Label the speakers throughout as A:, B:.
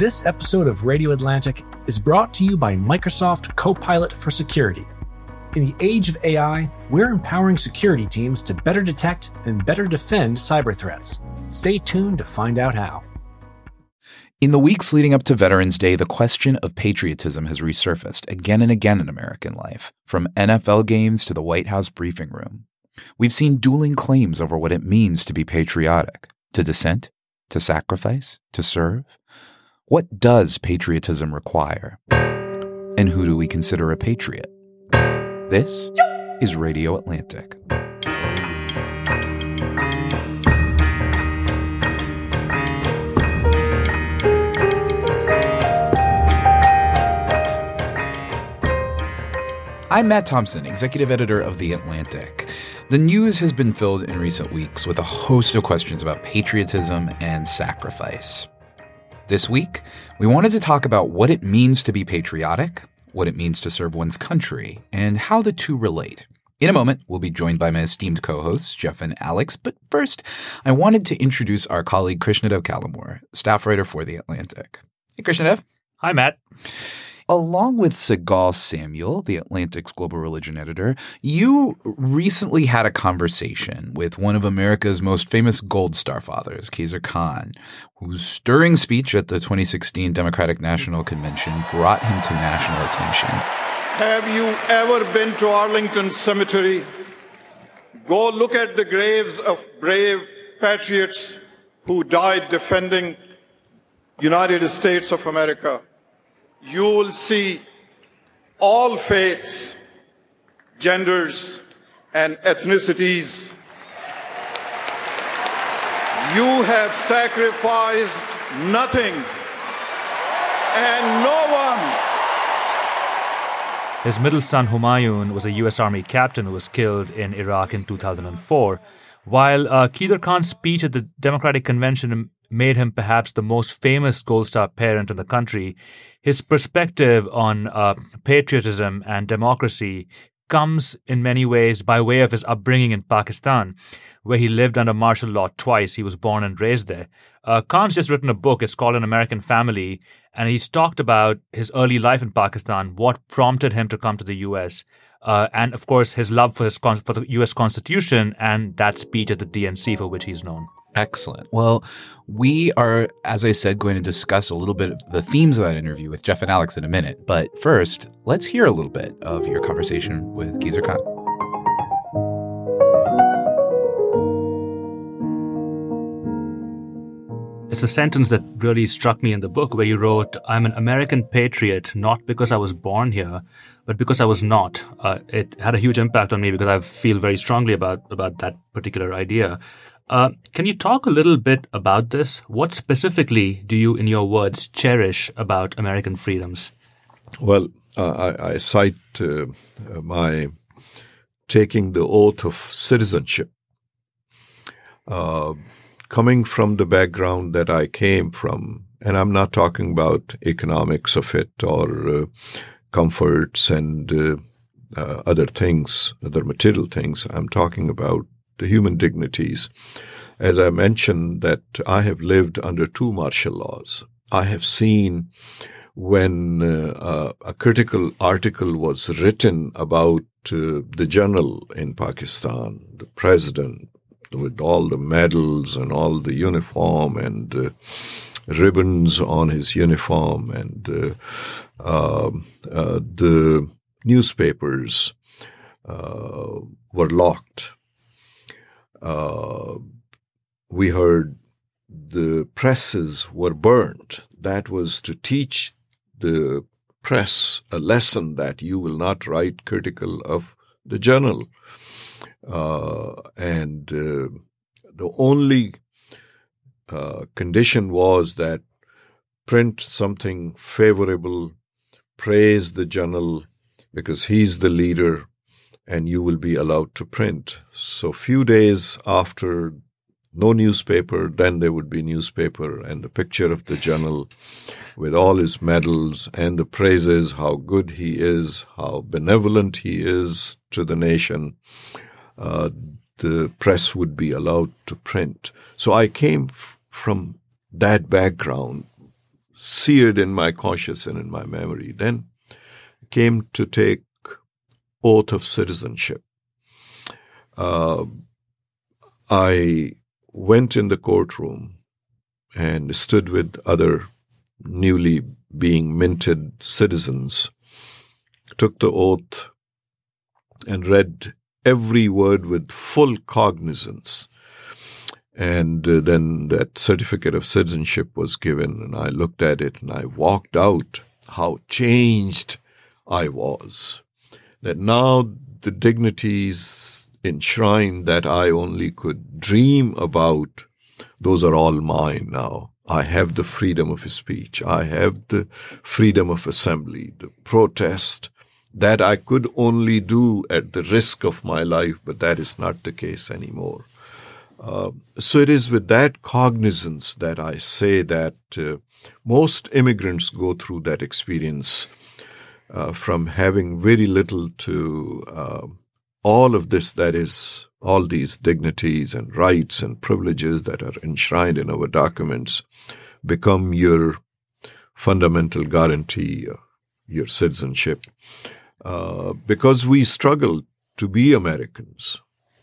A: This episode of Radio Atlantic is brought to you by Microsoft Copilot for Security. In the age of AI, we're empowering security teams to better detect and better defend cyber threats. Stay tuned to find out how.
B: In the weeks leading up to Veterans Day, the question of patriotism has resurfaced again and again in American life, from NFL games to the White House briefing room. We've seen dueling claims over what it means to be patriotic, to dissent, to sacrifice, to serve. What does patriotism require? And who do we consider a patriot? This is Radio Atlantic. I'm Matt Thompson, executive editor of The Atlantic. The news has been filled in recent weeks with a host of questions about patriotism and sacrifice. This week, we wanted to talk about what it means to be patriotic, what it means to serve one's country, and how the two relate. In a moment, we'll be joined by my esteemed co hosts, Jeff and Alex. But first, I wanted to introduce our colleague, Krishnadev Calamur, staff writer for The Atlantic. Hey, Krishnadev.
C: Hi, Matt.
B: Along with Sigal Samuel, the Atlantic's global religion editor, you recently had a conversation with one of America's most famous Gold Star fathers, Khizr Khan, whose stirring speech at the 2016 Democratic National Convention brought him to national attention.
D: Have you ever been to Arlington Cemetery? Go look at the graves of brave patriots who died defending United States of America you will see all faiths, genders, and ethnicities. You have sacrificed nothing and no one.
C: His middle son Humayun was a U.S. Army captain who was killed in Iraq in 2004. While uh, Khizr Khan's speech at the Democratic Convention made him perhaps the most famous Gold Star parent in the country, his perspective on uh, patriotism and democracy comes in many ways by way of his upbringing in Pakistan, where he lived under martial law twice. He was born and raised there. Uh, Khan's just written a book. It's called An American Family, and he's talked about his early life in Pakistan, what prompted him to come to the U.S., uh, and of course his love for his for the U.S. Constitution and that speech at the DNC for which he's known.
B: Excellent. Well, we are, as I said, going to discuss a little bit of the themes of that interview with Jeff and Alex in a minute. But first, let's hear a little bit of your conversation with Khizr Khan.
C: It's a sentence that really struck me in the book where you wrote, I'm an American patriot, not because I was born here, but because I was not. Uh, it had a huge impact on me because I feel very strongly about, about that particular idea. Uh, can you talk a little bit about this? What specifically do you, in your words, cherish about American freedoms?
E: Well, uh, I, I, cite uh, my taking the oath of citizenship. Uh, coming from the background that I came from, and I'm not talking about economics of it or uh, comforts and uh, other things, other material things. I'm talking about the human dignities. As I mentioned, that I have lived under two martial laws. I have seen when uh, a critical article was written about uh, the general in Pakistan, the president, with all the medals and all the uniform and uh, ribbons on his uniform and uh, um, uh, the newspapers uh, were locked uh, we heard the presses were burned. That was to teach the press a lesson that you will not write critical of the journal. Uh, and uh, the only uh, condition was that print something favorable, praise the journal because he's the leader, and you will be allowed to print. So few days after no newspaper, then there would be newspaper and the picture of the general with all his medals and the praises, how good he is, how benevolent he is to the nation. Uh, the press would be allowed to print. So I came f- from that background, seared in my conscious and in my memory. Then came to take oath of citizenship. Uh, I went in the courtroom and stood with other newly being minted citizens, took the oath, and read every word with full cognizance. And uh, then that certificate of citizenship was given, and I looked at it and I walked out. How changed I was. That now the dignities enshrined that I only could dream about, those are all mine now. I have the freedom of speech. I have the freedom of assembly, the protest that I could only do at the risk of my life, but that is not the case anymore. Uh, so it is with that cognizance that I say that uh, most immigrants go through that experience uh, from having very little to uh, all of this that is all these dignities and rights and privileges that are enshrined in our documents become your fundamental guarantee, your citizenship. Uh, because we struggle to be Americans.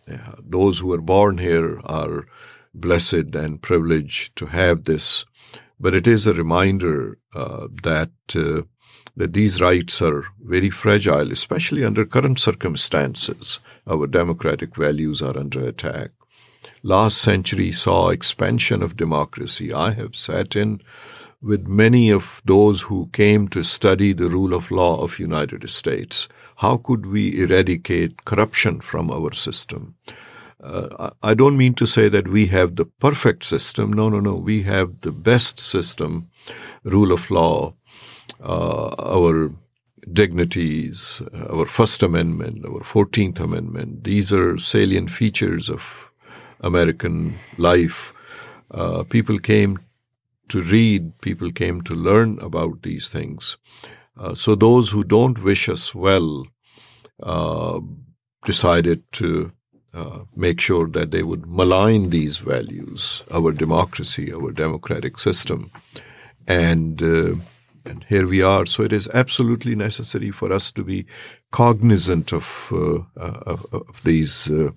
E: Yeah, those who are born here are blessed and privileged to have this, but it is a reminder uh, that uh, that these rights are very fragile, especially under current circumstances. Our democratic values are under attack. Last century saw expansion of democracy. I have sat in with many of those who came to study the rule of law of United States. How could we eradicate corruption from our system? Uh, I don't mean to say that we have the perfect system. No, no, no. We have the best system, rule of law, our dignities, our First Amendment, our 14th Amendment. These are salient features of American life. Uh, people came to read, people came to learn about these things. Uh, so those who don't wish us well uh, decided to uh, make sure that they would malign these values, our democracy, our democratic system. And uh, and here we are. So it is absolutely necessary for us to be cognizant of uh, uh of, these uh,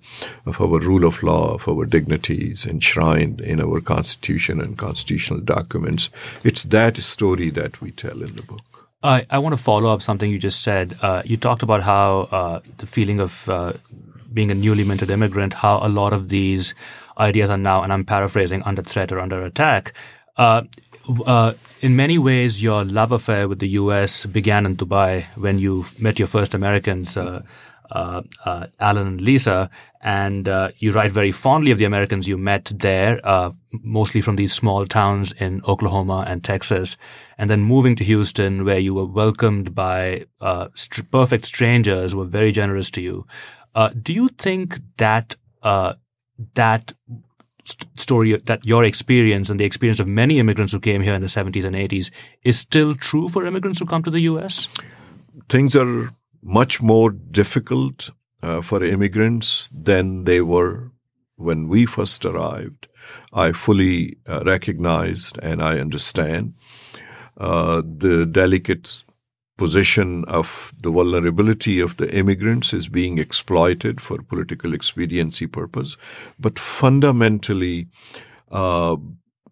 E: of our rule of law, of our dignities enshrined in our constitution and constitutional documents. It's that story that we tell in the book.
C: I, I want to follow up something you just said. Uh, you talked about how uh, the feeling of uh, being a newly minted immigrant, how a lot of these ideas are now, and I'm paraphrasing, under threat or under attack. Uh, in many ways, your love affair with the U.S. began in Dubai when you met your first Americans, uh, uh, uh, Alan and Lisa, and uh, you write very fondly of the Americans you met there, mostly from these small towns in Oklahoma and Texas, and then moving to Houston, where you were welcomed by st- perfect strangers who were very generous to you. do you think that that story that your experience and the experience of many immigrants who came here in the 70s and 80s is still true for immigrants who come to the US?
E: Things are much more difficult uh, for immigrants than they were when we first arrived. I fully uh, recognized and I understand uh, the delicate position of the vulnerability of the immigrants is being exploited for political expediency purpose. But fundamentally, uh,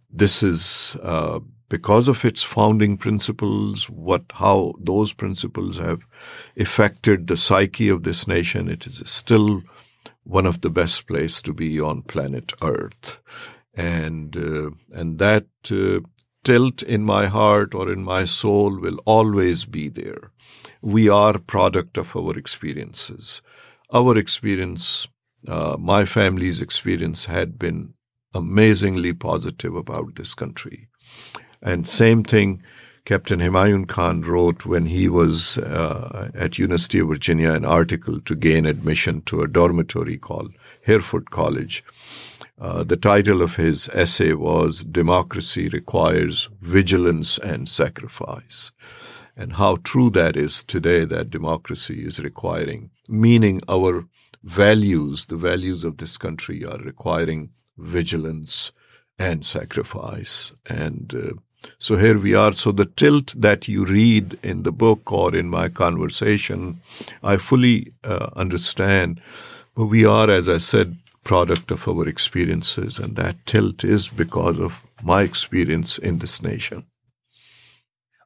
E: this is uh, because of its founding principles, what how those principles have affected the psyche of this nation. It is still one of the best places to be on planet Earth, and uh, and that uh, tilt in my heart or in my soul will always be there. We are product of our experiences. Our experience, uh, my family's experience had been amazingly positive about this country. And same thing Captain Humayun Khan wrote when he was uh, at University of Virginia an article to gain admission to a dormitory called Hereford College uh, the title of his essay was Democracy Requires Vigilance and Sacrifice. And how true that is today that democracy is requiring, meaning our values, the values of this country, are requiring vigilance and sacrifice. And uh, So here we are. So the tilt that you read in the book or in my conversation, I fully uh, understand. But we are, as I said, product of our experiences, and that tilt is because of my experience in this nation.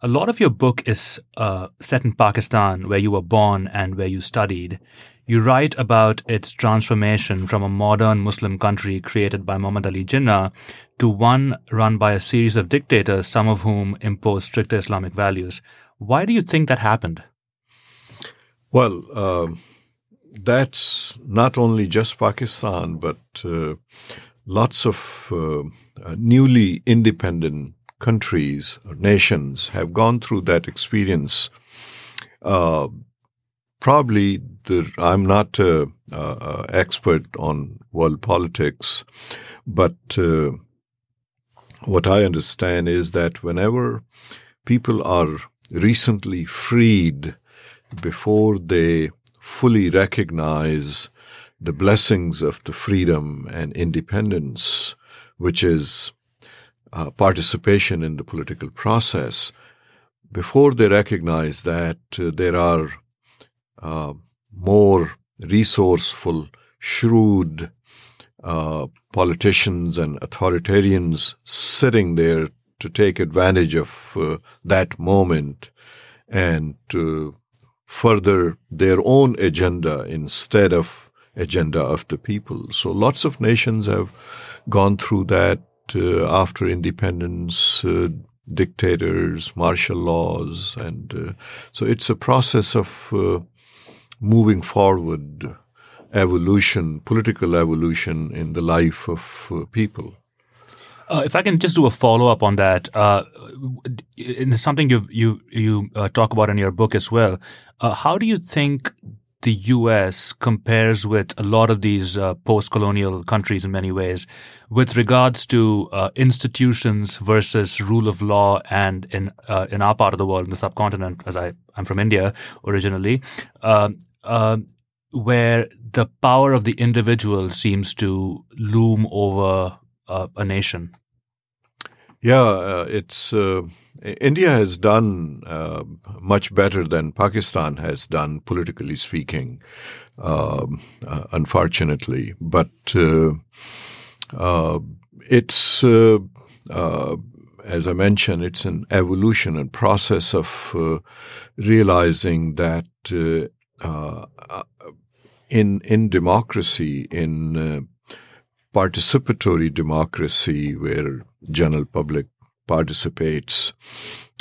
C: A lot of your book is uh, set in Pakistan, where you were born and where you studied. You write about its transformation from a modern Muslim country created by Muhammad Ali Jinnah to one run by a series of dictators, some of whom imposed stricter Islamic values. Why do you think that happened?
E: Well, uh, that's not only just Pakistan, but uh, lots of uh, newly independent countries or nations have gone through that experience. Uh, probably the, I'm not an expert on world politics, but uh, what I understand is that whenever people are recently freed before they fully recognize the blessings of the freedom and independence, which is uh, participation in the political process, before they recognize that uh, there are uh, more resourceful, shrewd uh, politicians and authoritarians sitting there to take advantage of uh, that moment and to further their own agenda instead of agenda of the people. So lots of nations have gone through that uh, after independence, uh, dictators, martial laws, and uh, so it's a process of moving forward evolution, political evolution in the life of uh, people.
C: Uh, if I can just do a follow up on that, uh, something you you you uh, talk about in your book as well. Uh, how do you think the U.S. compares with a lot of these uh, post-colonial countries in many ways, with regards to institutions versus rule of law, and in in our part of the world, in the subcontinent, as I I'm from India originally. Um, um, where the power of the individual seems to loom over uh, a nation.
E: Yeah, uh, it's uh, India has done uh, much better than Pakistan has done, politically speaking. Um, uh, unfortunately, but it's as I mentioned, it's an evolution and process of realizing that in in democracy, in participatory democracy, where general public participates,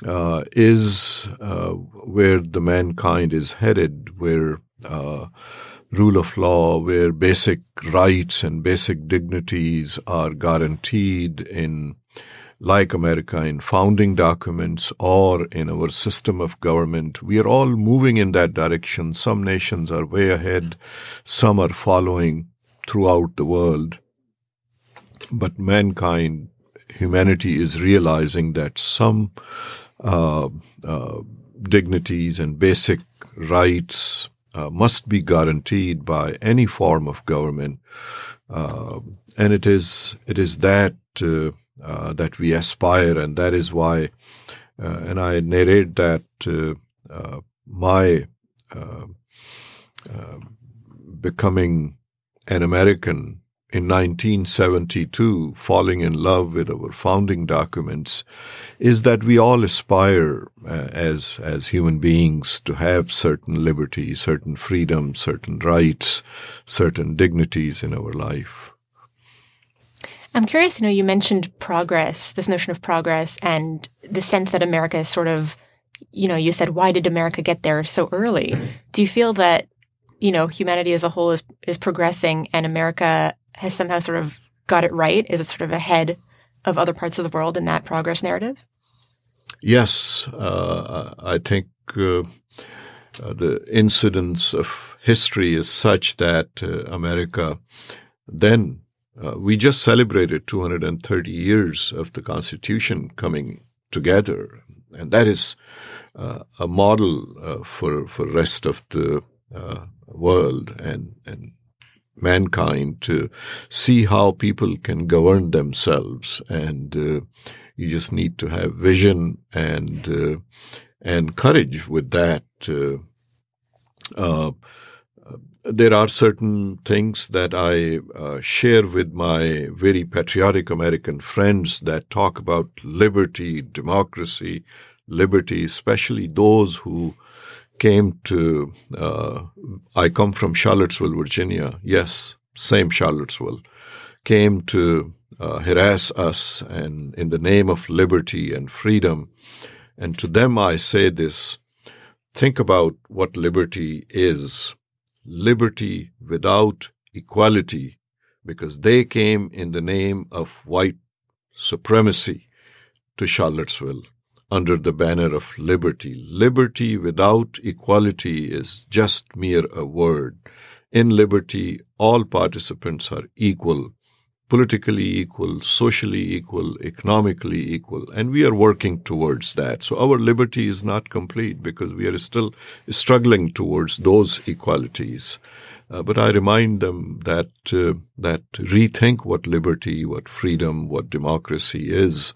E: uh, is uh, where the mankind is headed, where uh, rule of law, where basic rights and basic dignities are guaranteed in like America in founding documents or in our system of government. We are all moving in that direction. Some nations are way ahead, some are following throughout the world. But mankind, humanity is realizing that some uh, uh, dignities and basic rights uh, must be guaranteed by any form of government. Uh, and it is, it is that uh, uh, that we aspire, and that is why. And I narrate that my becoming an American in 1972, falling in love with our founding documents, is that we all aspire uh, as as human beings to have certain liberties, certain freedoms, certain rights, certain dignities in our life.
F: I'm curious, you know, you mentioned progress, this notion of progress and the sense that America is sort of, you know, you said, why did America get there so early? Do you feel that, you know, humanity as a whole is, is progressing and America has somehow sort of got it right? Is it sort of ahead of other parts of the world in that progress narrative?
E: Yes, uh, I think uh, uh, the incidence of history is such that uh, America then uh, we just celebrated 230 years of the Constitution coming together, and that is uh, a model uh, for for rest of the uh, world and and mankind to see how people can govern themselves and uh, You just need to have vision and uh, and courage with that. Uh, uh, there are certain things that I uh, share with my very patriotic American friends that talk about liberty, democracy, liberty, especially those who came to. Uh, I come from Charlottesville, Virginia. Yes, same Charlottesville. Came to uh, harass us and in the name of liberty and freedom. And to them I say this think about what liberty is liberty without equality, because they came in the name of white supremacy to Charlottesville under the banner of liberty. Liberty without equality is just mere a word. In liberty, all participants are equal politically equal, socially equal, economically equal, and we are working towards that. So our liberty is not complete because we are still struggling towards those equalities. Uh, but I remind them that uh, that rethink what liberty, what freedom, what democracy is.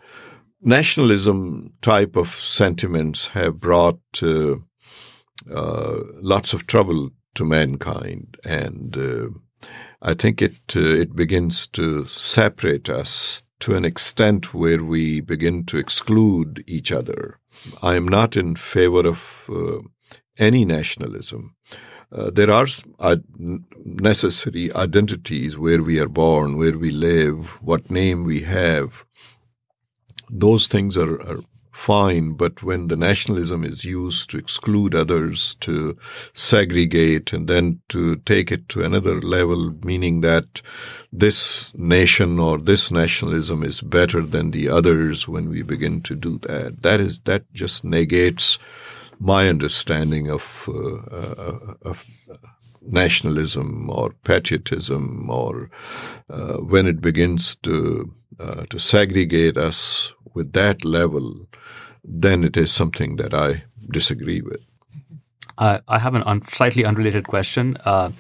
E: Nationalism type of sentiments have brought uh, uh lots of trouble to mankind, and uh, I think it uh, it begins to separate us to an extent where we begin to exclude each other. I am not in favor of uh, any nationalism. Uh, there are uh, necessary identities where we are born, where we live, what name we have. Those things are, are fine, but when the nationalism is used to exclude others, to segregate, and then to take it to another level, meaning that this nation or this nationalism is better than the others, when we begin to do that, that is that just negates my understanding of uh, uh, of nationalism or patriotism, or uh, when it begins to uh, to segregate us with that level, then it is something that I disagree with.
C: Uh, I have a un- slightly unrelated question. Uh,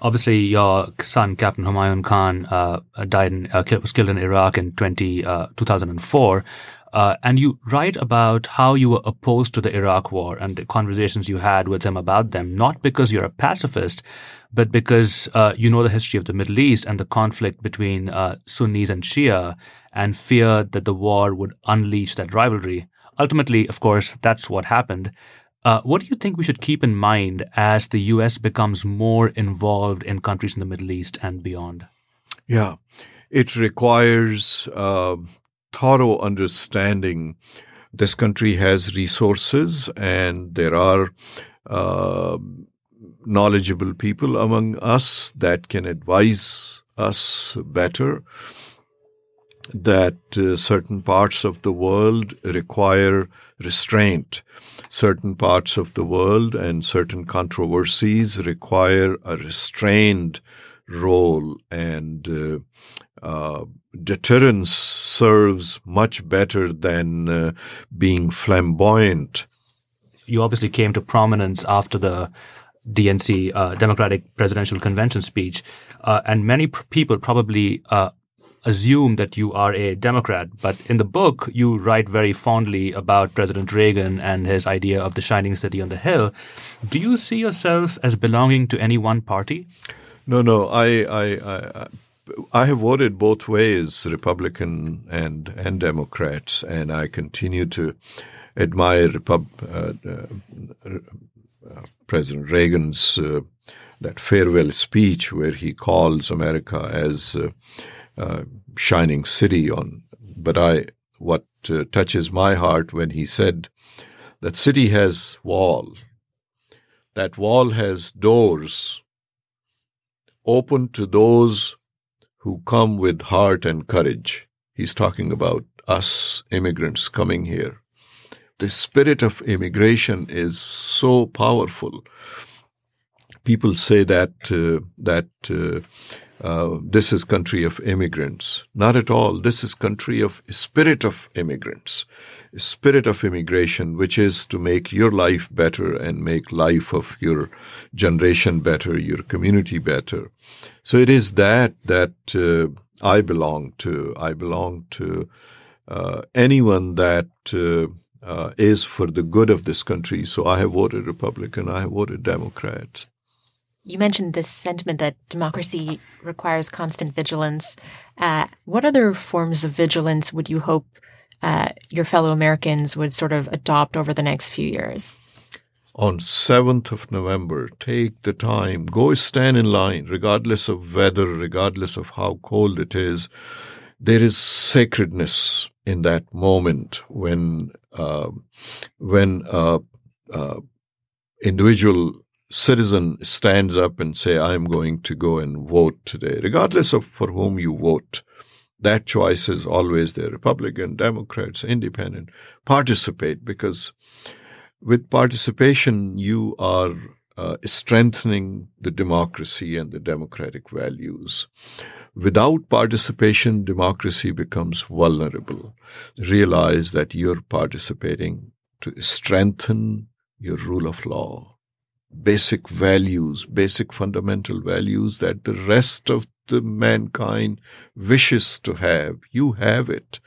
C: obviously, your son, Captain Humayun Khan, uh, died in, uh, was killed in Iraq in 20, uh, 2004. Uh, and you write about how you were opposed to the Iraq war and the conversations you had with him about them, not because you're a pacifist, but because you know the history of the Middle East and the conflict between Sunnis and Shia and fear that the war would unleash that rivalry. Ultimately, of course, that's what happened. Uh, what do you think we should keep in mind as the U.S. becomes more involved in countries in the Middle East and beyond?
E: Yeah, it requires uh, thorough understanding. This country has resources, and there are uh, knowledgeable people among us that can advise us better that uh, certain parts of the world require restraint. Certain parts of the world and certain controversies require a restrained role, and uh, uh, deterrence serves much better than uh, being flamboyant.
C: You obviously came to prominence after the DNC uh, Democratic Presidential Convention speech, uh, and many pr- people probably assume that you are a Democrat, but in the book, you write very fondly about President Reagan and his idea of the shining city on the hill. Do you see yourself as belonging to any one party?
E: No, no. I, I, I, I have voted both ways, Republican and and Democrats, and I continue to admire Repub- uh, uh, uh, President Reagan's uh, that farewell speech where he calls America as uh, uh, shining city on. But I, what touches my heart when he said that city has wall, that wall has doors open to those who come with heart and courage. He's talking about us immigrants coming here. The spirit of immigration is so powerful. People say that uh, that uh, uh, this is country of immigrants. Not at all. This is country of spirit of immigrants, spirit of immigration, which is to make your life better and make life of your generation better, your community better. So it is that that uh, I belong to. I belong to uh, anyone that uh, uh, is for the good of this country. So I have voted Republican, I have voted Democrat.
F: You mentioned this sentiment that democracy requires constant vigilance. Uh, what other forms of vigilance would you hope uh, your fellow Americans would sort of adopt over the next few years?
E: On 7th of November, take the time, go stand in line, regardless of weather, regardless of how cold it is. There is sacredness in that moment when uh, when uh, uh, individual citizen stands up and say, "I am going to go and vote today," regardless of for whom you vote. That choice is always there. Republican, Democrats, Independent, participate because with participation you are uh, strengthening the democracy and the democratic values. Without participation, democracy becomes vulnerable. Realize that you're participating to strengthen your rule of law, basic values, basic fundamental values that the rest of mankind wishes to have. You have it.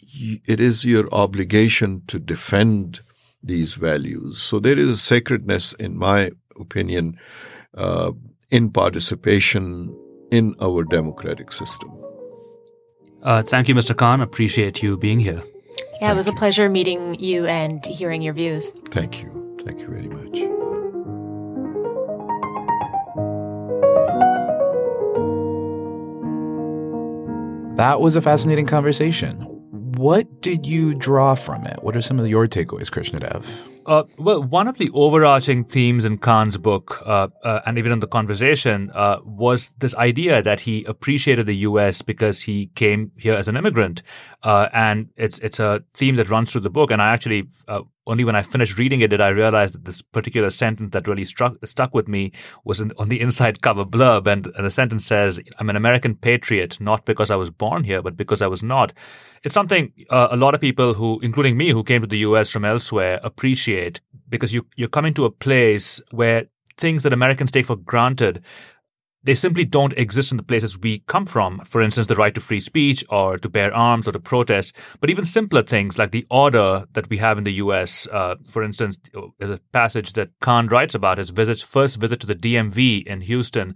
E: It is your obligation to defend these values. So there is a sacredness, in my opinion, uh, in participation in our democratic system.
C: Uh, thank you, Mr. Khan. Appreciate you being here.
F: Yeah, thank it was you. a pleasure meeting you and hearing your views.
E: Thank you. Thank you very much.
B: That was a fascinating conversation. What did you draw from it? What are some of your takeaways, Krishnadev?
C: Uh, well, one of the overarching themes in Khan's book, uh, uh, and even in the conversation, uh, was this idea that he appreciated the U.S. because he came here as an immigrant, uh, and it's it's a theme that runs through the book. And I actually uh, only when I finished reading it did I realize that this particular sentence that really struck stuck with me was in, on the inside cover blurb, and, and the sentence says, "I'm an American patriot, not because I was born here, but because I was not." It's something uh, a lot of people who, including me, who came to the U.S. from elsewhere, appreciate because you you're coming to a place where things that Americans take for granted they simply don't exist in the places we come from. For instance, the right to free speech or to bear arms or to protest. But even simpler things like the order that we have in the US. Uh, for instance, there's a passage that Khan writes about his visit, first visit to the DMV in Houston.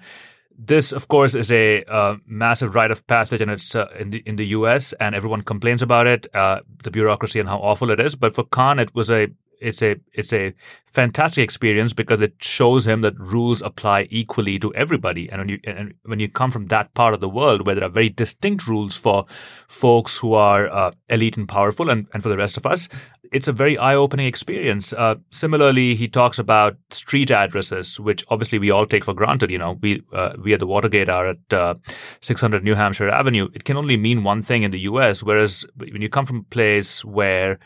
C: This, of course, is a uh, massive rite of passage, and it's uh, in the in the U.S. and everyone complains about it, uh, the bureaucracy and how awful it is. But for Khan, it was a it's a it's a fantastic experience because it shows him that rules apply equally to everybody. And when you and when you come from that part of the world where there are very distinct rules for folks who are uh, elite and powerful, and, and for the rest of us, it's a very eye-opening experience. Uh, similarly, he talks about street addresses, which obviously we all take for granted. You know, we uh, we at the Watergate are at uh, 600 New Hampshire Avenue. It can only mean one thing in the U.S. Whereas when you come from a place where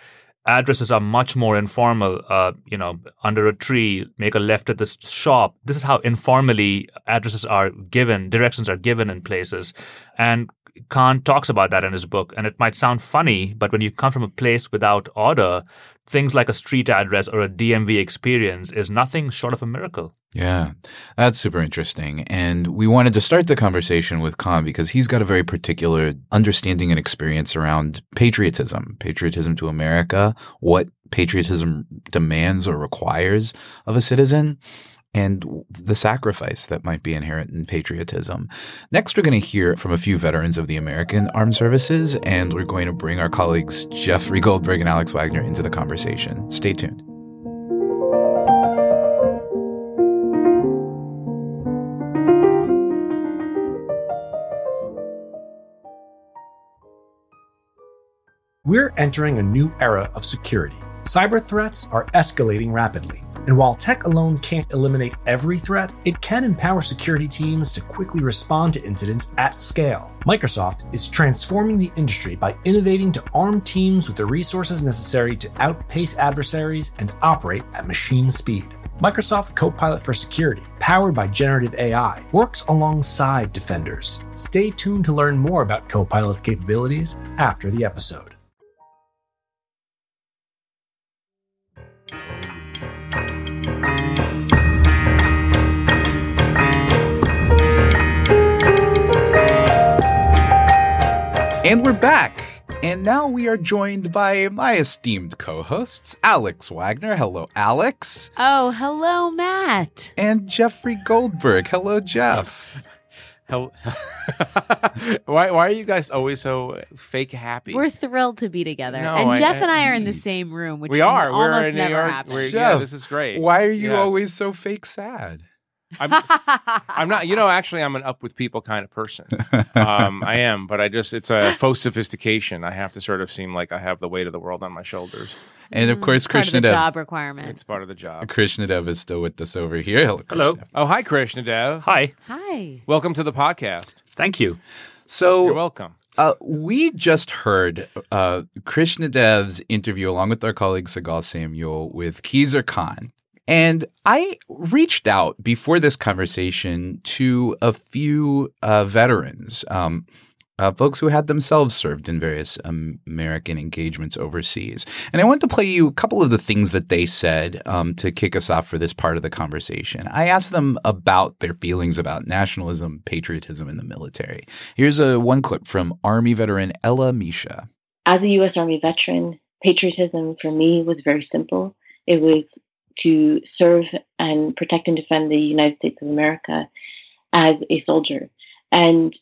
C: addresses are much more informal. Uh, you know, under a tree, make a left at this shop. This is how informally addresses are given, directions are given in places. And Khan talks about that in his book, and it might sound funny, but when you come from a place without order, things like a street address or a DMV experience is nothing short of a miracle.
B: Yeah, that's super interesting. And we wanted to start the conversation with Khan because he's got a very particular understanding and experience around patriotism, patriotism to America, what patriotism demands or requires of a citizen and the sacrifice that might be inherent in patriotism. Next, we're going to hear from a few veterans of the American Armed Services, and we're going to bring our colleagues Jeffrey Goldberg and Alex Wagner into the conversation. Stay tuned.
A: We're entering a new era of security. Cyber threats are escalating rapidly. And while tech alone can't eliminate every threat, it can empower security teams to quickly respond to incidents at scale. Microsoft is transforming the industry by innovating to arm teams with the resources necessary to outpace adversaries and operate at machine speed. Microsoft Copilot for Security, powered by generative AI, works alongside defenders. Stay tuned to learn more about Copilot's capabilities after the episode.
B: And we're back. And now we are joined by my esteemed co hosts, Alex Wagner. Hello, Alex.
G: Oh, hello, Matt.
B: And Jeffrey Goldberg. Hello, Jeff.
H: Hello. why why are you guys always so fake happy?
G: We're thrilled to be together.
H: No,
G: and
H: I-
G: Jeff
H: I-
G: and I are in the same room, which
H: we are.
G: almost
H: We're in New
G: never
H: York.
G: happens.
H: We're, yeah,
B: Jeff,
H: this is great.
B: Why are you
H: Yes.
B: always so fake sad?
H: I'm, I'm not. You know, actually, I'm an up with people kind of person. Um, I am, but I just it's a faux sophistication. I have to sort of seem like I have the weight of the world on my shoulders.
B: And of course,
G: Part of the
B: Krishnadev.
G: job requirement.
H: It's part of the job.
B: Krishnadev is still with us over here. Hello.
C: Hello.
H: Oh, hi, Krishnadev.
C: Hi.
G: Hi.
H: Welcome to the podcast.
C: Thank you.
B: So,
H: You're welcome.
B: Uh, we just heard uh, Krishnadev's interview along with our colleague Sigal Samuel with Khizr Khan. And I reached out before this conversation to a few uh, veterans, um, uh, folks who had themselves served in various American engagements overseas. And I want to play you a couple of the things that they said um, to kick us off for this part of the conversation. I asked them about their feelings about nationalism, patriotism in the military. Here's a one clip from Army veteran Ella Misha.
I: as a U.S. Army veteran, patriotism for me was very simple. It was to serve and protect and defend the United States of America as a soldier. And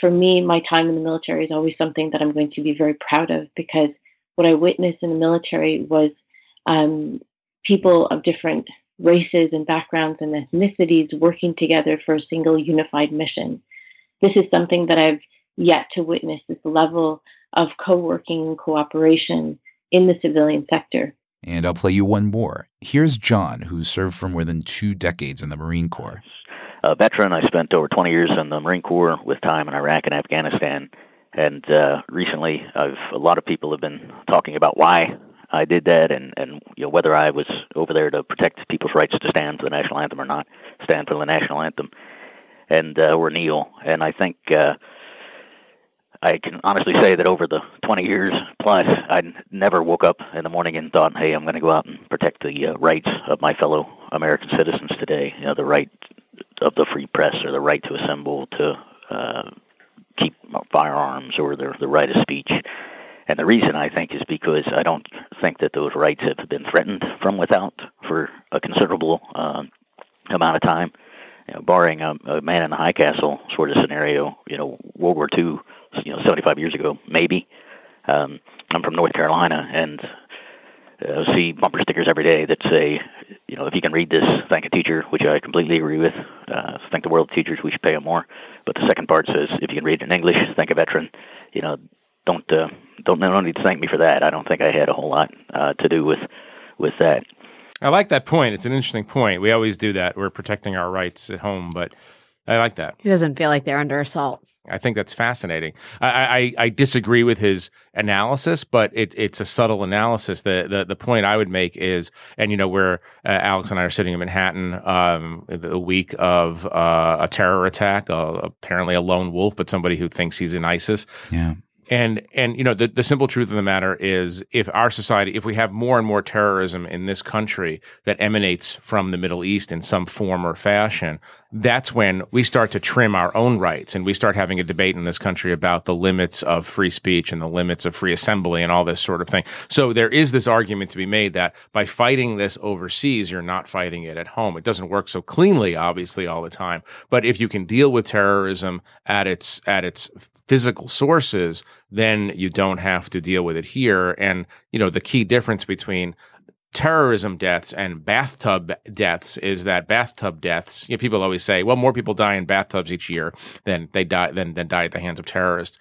I: for me, my time in the military is always something that I'm going to be very proud of because what I witnessed in the military was um, people of different races and backgrounds and ethnicities working together for a single unified mission. This is something that I've yet to witness this level of co-working and cooperation in the civilian sector.
B: And I'll play you one more. Here's John, who served for more than two decades in the Marine Corps.
J: a veteran. I spent over 20 years in the Marine Corps with time in Iraq and Afghanistan. And uh, recently, I've a lot of people have been talking about why I did that, and and you know whether I was over there to protect people's rights to stand for the national anthem or not, stand for the national anthem, and uh, or kneel. And I think uh, I can honestly say that over the 20 years plus, I never woke up in the morning and thought, "Hey, I'm going to go out and protect the uh, rights of my fellow American citizens today." You know, the right of the free press or the right to assemble, to uh, keep firearms, or the the right of speech. And the reason I think is because I don't think that those rights have been threatened from without for a considerable uh, amount of time. You know, barring a, a man in the high castle sort of scenario, you know, World War II, you know, 75 years ago, maybe. Um, I'm from North Carolina, and uh, see bumper stickers every day that say, you know, if you can read this, thank a teacher, which I completely agree with. Uh, thank the world teachers, we should pay them more. But the second part says, if you can read it in English, thank a veteran. You know, don't uh, don't no need to thank me for that. I don't think I had a whole lot uh, to do with with that.
H: I like that point. It's an interesting point. We always do that. We're protecting our rights at home, but I like that.
G: He doesn't feel like they're under assault.
H: I think that's fascinating. I, I, I disagree with his analysis, but it, it's a subtle analysis. The, the the point I would make is, and you know, where uh, Alex and I are sitting in Manhattan, um, the week of uh, a terror attack, uh, apparently a lone wolf, but somebody who thinks he's in ISIS.
B: Yeah.
H: And and you know the, the simple truth of the matter is if our society if we have more and more terrorism in this country that emanates from the Middle East in some form or fashion, that's when we start to trim our own rights and we start having a debate in this country about the limits of free speech and the limits of free assembly and all this sort of thing. So there is this argument to be made that by fighting this overseas, you're not fighting it at home. It doesn't work so cleanly, obviously, all the time. But if you can deal with terrorism at its at its physical sources, then you don't have to deal with it here. And you know the key difference between terrorism deaths and bathtub deaths is that bathtub deaths you know, people always say well more people die in bathtubs each year than they die than, than die at the hands of terrorists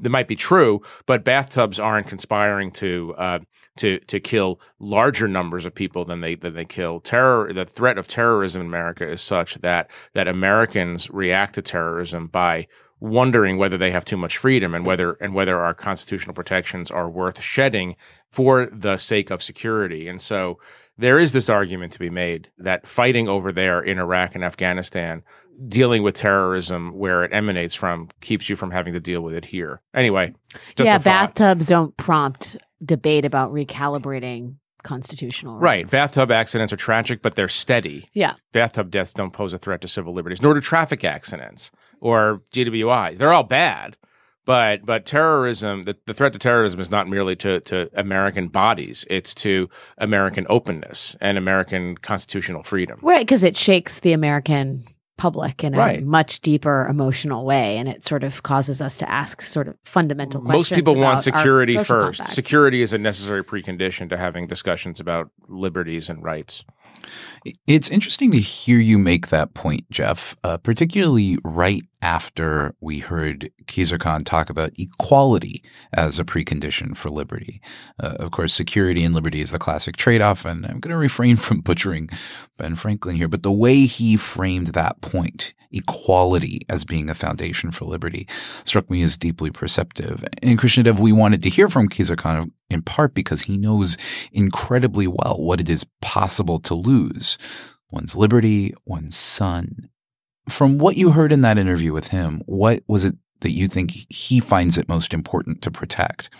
H: that might be true but bathtubs aren't conspiring to uh, to to kill larger numbers of people than they than they kill terror the threat of terrorism in America is such that that Americans react to terrorism by wondering whether they have too much freedom and whether and whether our constitutional protections are worth shedding for the sake of security. And so there is this argument to be made that fighting over there in Iraq and Afghanistan, dealing with terrorism where it emanates from, keeps you from having to deal with it here. Anyway, just
G: yeah, bathtubs don't prompt debate about recalibrating constitutional rights.
H: Right. Bathtub accidents are tragic, but they're steady.
G: Yeah.
H: Bathtub deaths don't pose a threat to civil liberties, nor do traffic accidents or GWIs. They're all bad, But but terrorism, the, the threat to terrorism is not merely to, to American bodies; it's to American openness and American constitutional freedom.
G: Right, because it shakes the American public in a
H: Right.
G: much deeper emotional way, and it sort of causes us to ask sort of fundamental questions.
H: Most people want
G: about our
H: security first.
G: compact.
H: Security is a necessary precondition to having discussions about liberties and rights.
B: It's interesting to hear you make that point, Jeff, uh, particularly right after we heard Khizr Khan talk about equality as a precondition for liberty. Uh, of course, security and liberty is the classic trade off, and I'm going to refrain from butchering Ben Franklin here, but the way he framed that point, equality as being a foundation for liberty, struck me as deeply perceptive. And Krishnadev, we wanted to hear from Khizr Khan in part because he knows incredibly well what it is possible to lose one's liberty, one's son. From what you heard in that interview with him, what was it that you think he finds it most important to protect?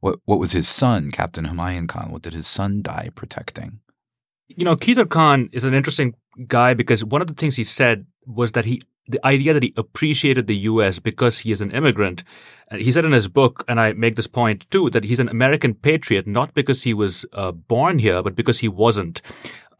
B: What what was his son, Captain Humayun Khan? What did his son die protecting?
C: You know, Khizr Khan is an interesting guy because one of the things he said was that he the idea that he appreciated the US because he is an immigrant. Uh, He said in his book, and I make this point too, that he's an American patriot not because he was uh, born here, but because he wasn't.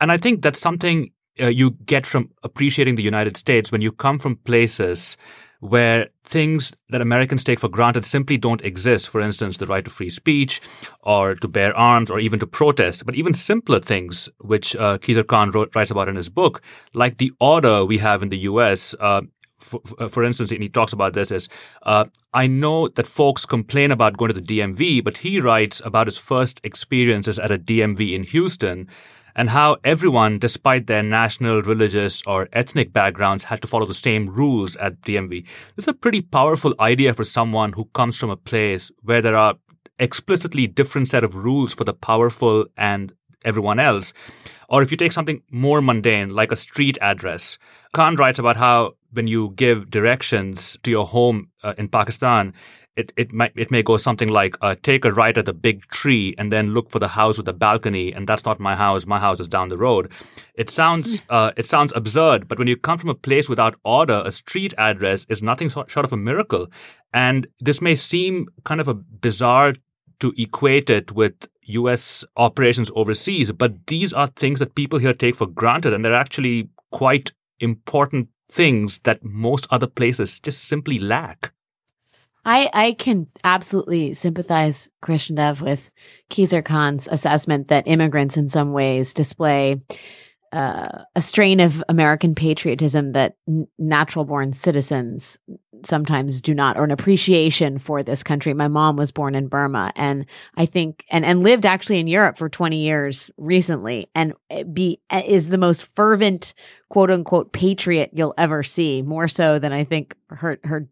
C: And I think that's something uh, you get from appreciating the United States when you come from places where things that Americans take for granted simply don't exist. For instance, the right to free speech or to bear arms or even to protest. But even simpler things, which uh, Khan wrote, writes about in his book, like the order we have in the US. Uh, for, for instance, and he talks about this is uh, I know that folks complain about going to the DMV, but he writes about his first experiences at a DMV in Houston and how everyone, despite their national, religious, or ethnic backgrounds, had to follow the same rules at DMV. This is a pretty powerful idea for someone who comes from a place where there are explicitly different set of rules for the powerful and everyone else. Or if you take something more mundane, like a street address, Khan writes about how when you give directions to your home uh, in Pakistan, it, it might it may go something like uh, take a right at the big tree and then look for the house with the balcony and that's not my house my house is down the road. It sounds uh, it sounds absurd but when you come from a place without order a street address is nothing short of a miracle. And this may seem kind of a bizarre to equate it with US operations overseas but these are things that people here take for granted and they're actually quite important things that most other places just simply lack
G: I, I can absolutely sympathize, Krishnadev, with Khizr Khan's assessment that immigrants in some ways display uh, a strain of American patriotism that n- natural born citizens sometimes do not, or an appreciation for this country. My mom was born in Burma, and I think, and, and lived actually in Europe for 20 years recently, and be is the most fervent quote unquote patriot you'll ever see, more so than I think her her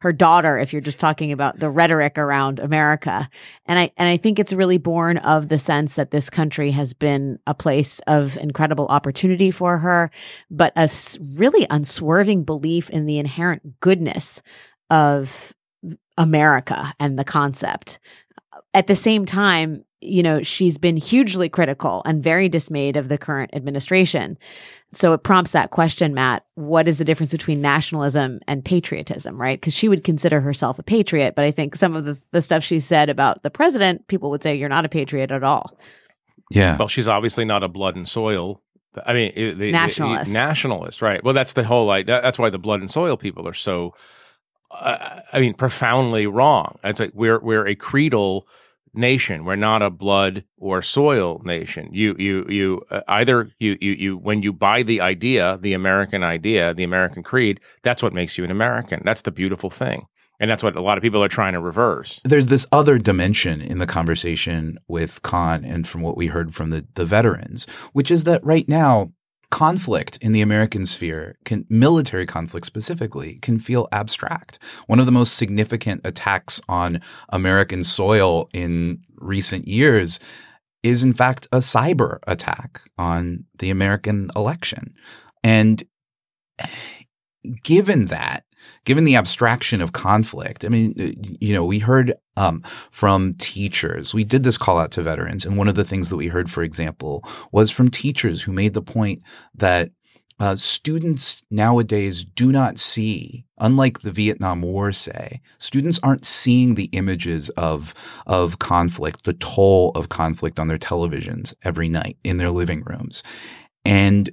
G: her daughter if you're just talking about the rhetoric around America. And I and I think it's really born of the sense that this country has been a place of incredible opportunity for her, but a really unswerving belief in the inherent goodness of America and the concept. At the same time, you know, she's been hugely critical and very dismayed of the current administration. So it prompts that question, Matt what is the difference between nationalism and patriotism, right? Because she would consider herself a patriot, but I think some of the, the stuff she said about the president, people would say you're not a patriot at all.
B: Yeah.
H: Well, she's obviously not a blood and soil. I mean, the, the-
G: Nationalist.
H: the- nationalist, right? Well, that's the whole like that's why the blood and soil people are so. Uh, I mean, profoundly wrong. It's like we're we're a creedal nation. We're not a blood or soil nation. You you you uh, either you you you when you buy the idea, the American idea, the American creed, that's what makes you an American. That's the beautiful thing, and that's what a lot of people are trying to reverse.
B: There's this other dimension in the conversation with Khan and from what we heard from the, the veterans, which is that right now, conflict in the American sphere, can, military conflict specifically, can feel abstract. One of the most significant attacks on American soil in recent years is, in fact, a cyber attack on the American election. And given that, given the abstraction of conflict, I mean, you know, we heard um, from teachers. We did this call out to veterans, and one of the things that we heard, for example, was from teachers who made the point that uh, students nowadays do not see unlike the Vietnam War, say, students aren't seeing the images of of conflict, the toll of conflict on their televisions every night in their living rooms. And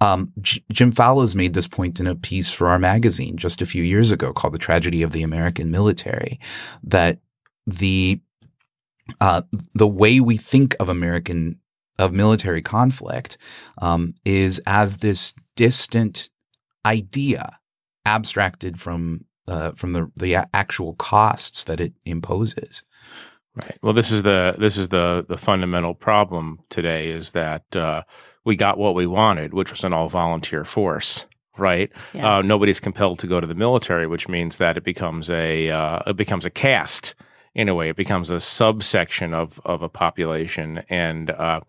B: um, J- Jim Fallows made this point in a piece for our magazine just a few years ago called "The Tragedy of the American Military," that the uh, the way we think of American of military conflict um, is as this distant idea abstracted from uh, from the the actual costs that it imposes.
H: Right. Well, this is the this is the the fundamental problem today is that uh, we got what we wanted, which was an all volunteer force. Right.
G: Yeah.
H: Uh, nobody's compelled to go to the military, which means that it becomes a uh, it becomes a caste in a way. It becomes a subsection of of a population, and uh,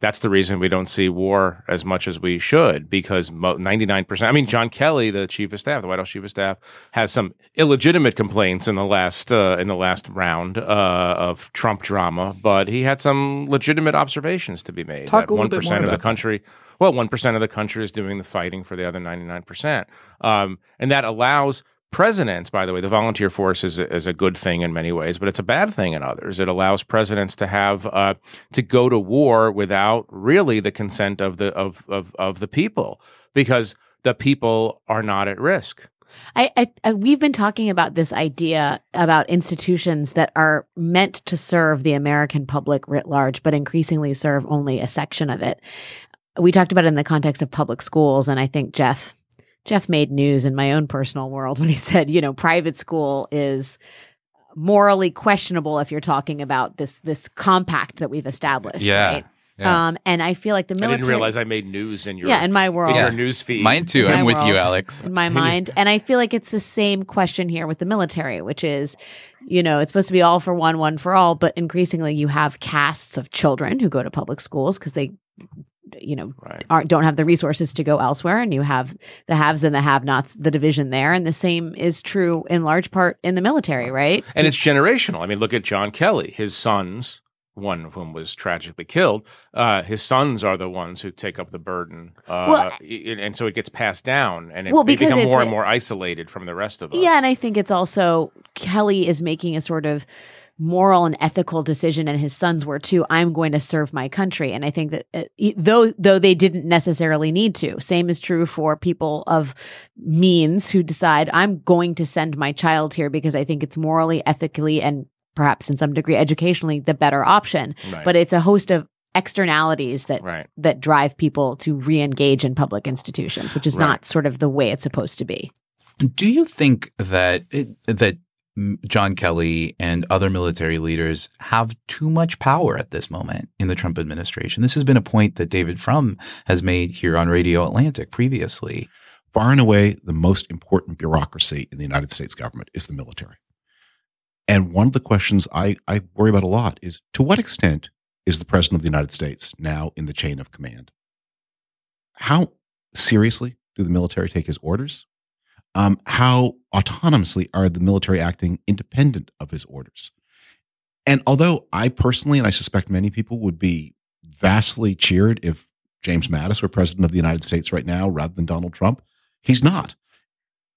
H: that's the reason we don't see war as much as we should because ninety nine percent. I mean, John Kelly, the chief of staff, the White House chief of staff, has some illegitimate complaints in the last uh, in the last round uh, of Trump drama, but he had some legitimate observations to be made.
B: Talk a little
H: One
B: bit more
H: of the
B: that.
H: country. Well, one percent of the country is doing the fighting for the other ninety nine percent, um, and that allows presidents. By the way, the volunteer force is a, is a good thing in many ways, but it's a bad thing in others. It allows presidents to have uh, to go to war without really the consent of the of, of of the people because the people are not at risk.
G: I, I, I we've been talking about this idea about institutions that are meant to serve the American public writ large, but increasingly serve only a section of it. We talked about it in the context of public schools, and I think Jeff Jeff made news in my own personal world when he said, you know, private school is morally questionable if you're talking about this this compact that we've established.
B: Yeah.
G: Right?
B: Yeah.
G: Um, and I feel like the
H: I
G: military.
H: didn't realize I made news in your
G: yeah, in my world.
H: in
B: Yeah.
H: your news feed.
B: Mine too. I'm
G: my
B: with you, Alex.
G: In my mind. And I feel like it's the same question here with the military, which is, you know, it's supposed to be all for one, one for all, but increasingly you have castes of children who go to public schools because they you know
H: Right.
G: aren't don't have the resources to go elsewhere and you have the haves and the have nots the division there and the same is true in large part in the military right
H: And it's generational. I mean, look at John Kelly. His sons, one of whom was tragically killed, uh, his sons are the ones who take up the burden. Uh,
G: Well,
H: and so it gets passed down and it,
G: Well,
H: they become more and more isolated from the rest of us.
G: Yeah, and I think it's also Kelly is making a sort of moral and ethical decision, and his sons were too. I'm going to serve my country, and I think that uh, e- though though they didn't necessarily need to, same is true for people of means who decide I'm going to send my child here because I think it's morally, ethically, and perhaps in some degree educationally the better option.
H: Right.
G: But it's a host of externalities that
H: Right.
G: that drive people to re-engage in public institutions, which is
H: Right.
G: not sort of the way it's supposed to be.
B: Do you think that it, that John Kelly and other military leaders have too much power at this moment in the Trump administration? This has been a point that David Frum has made here on Radio Atlantic previously.
K: far and away the most important bureaucracy in the United States government is the military. And one of the questions I, I worry about a lot is to what extent is the President of the United States now in the chain of command? How seriously do the military take his orders? Um, how autonomously are the military acting independent of his orders? And although I personally, and I suspect many people would be vastly cheered if James Mattis were president of the United States right now rather than Donald Trump, he's not.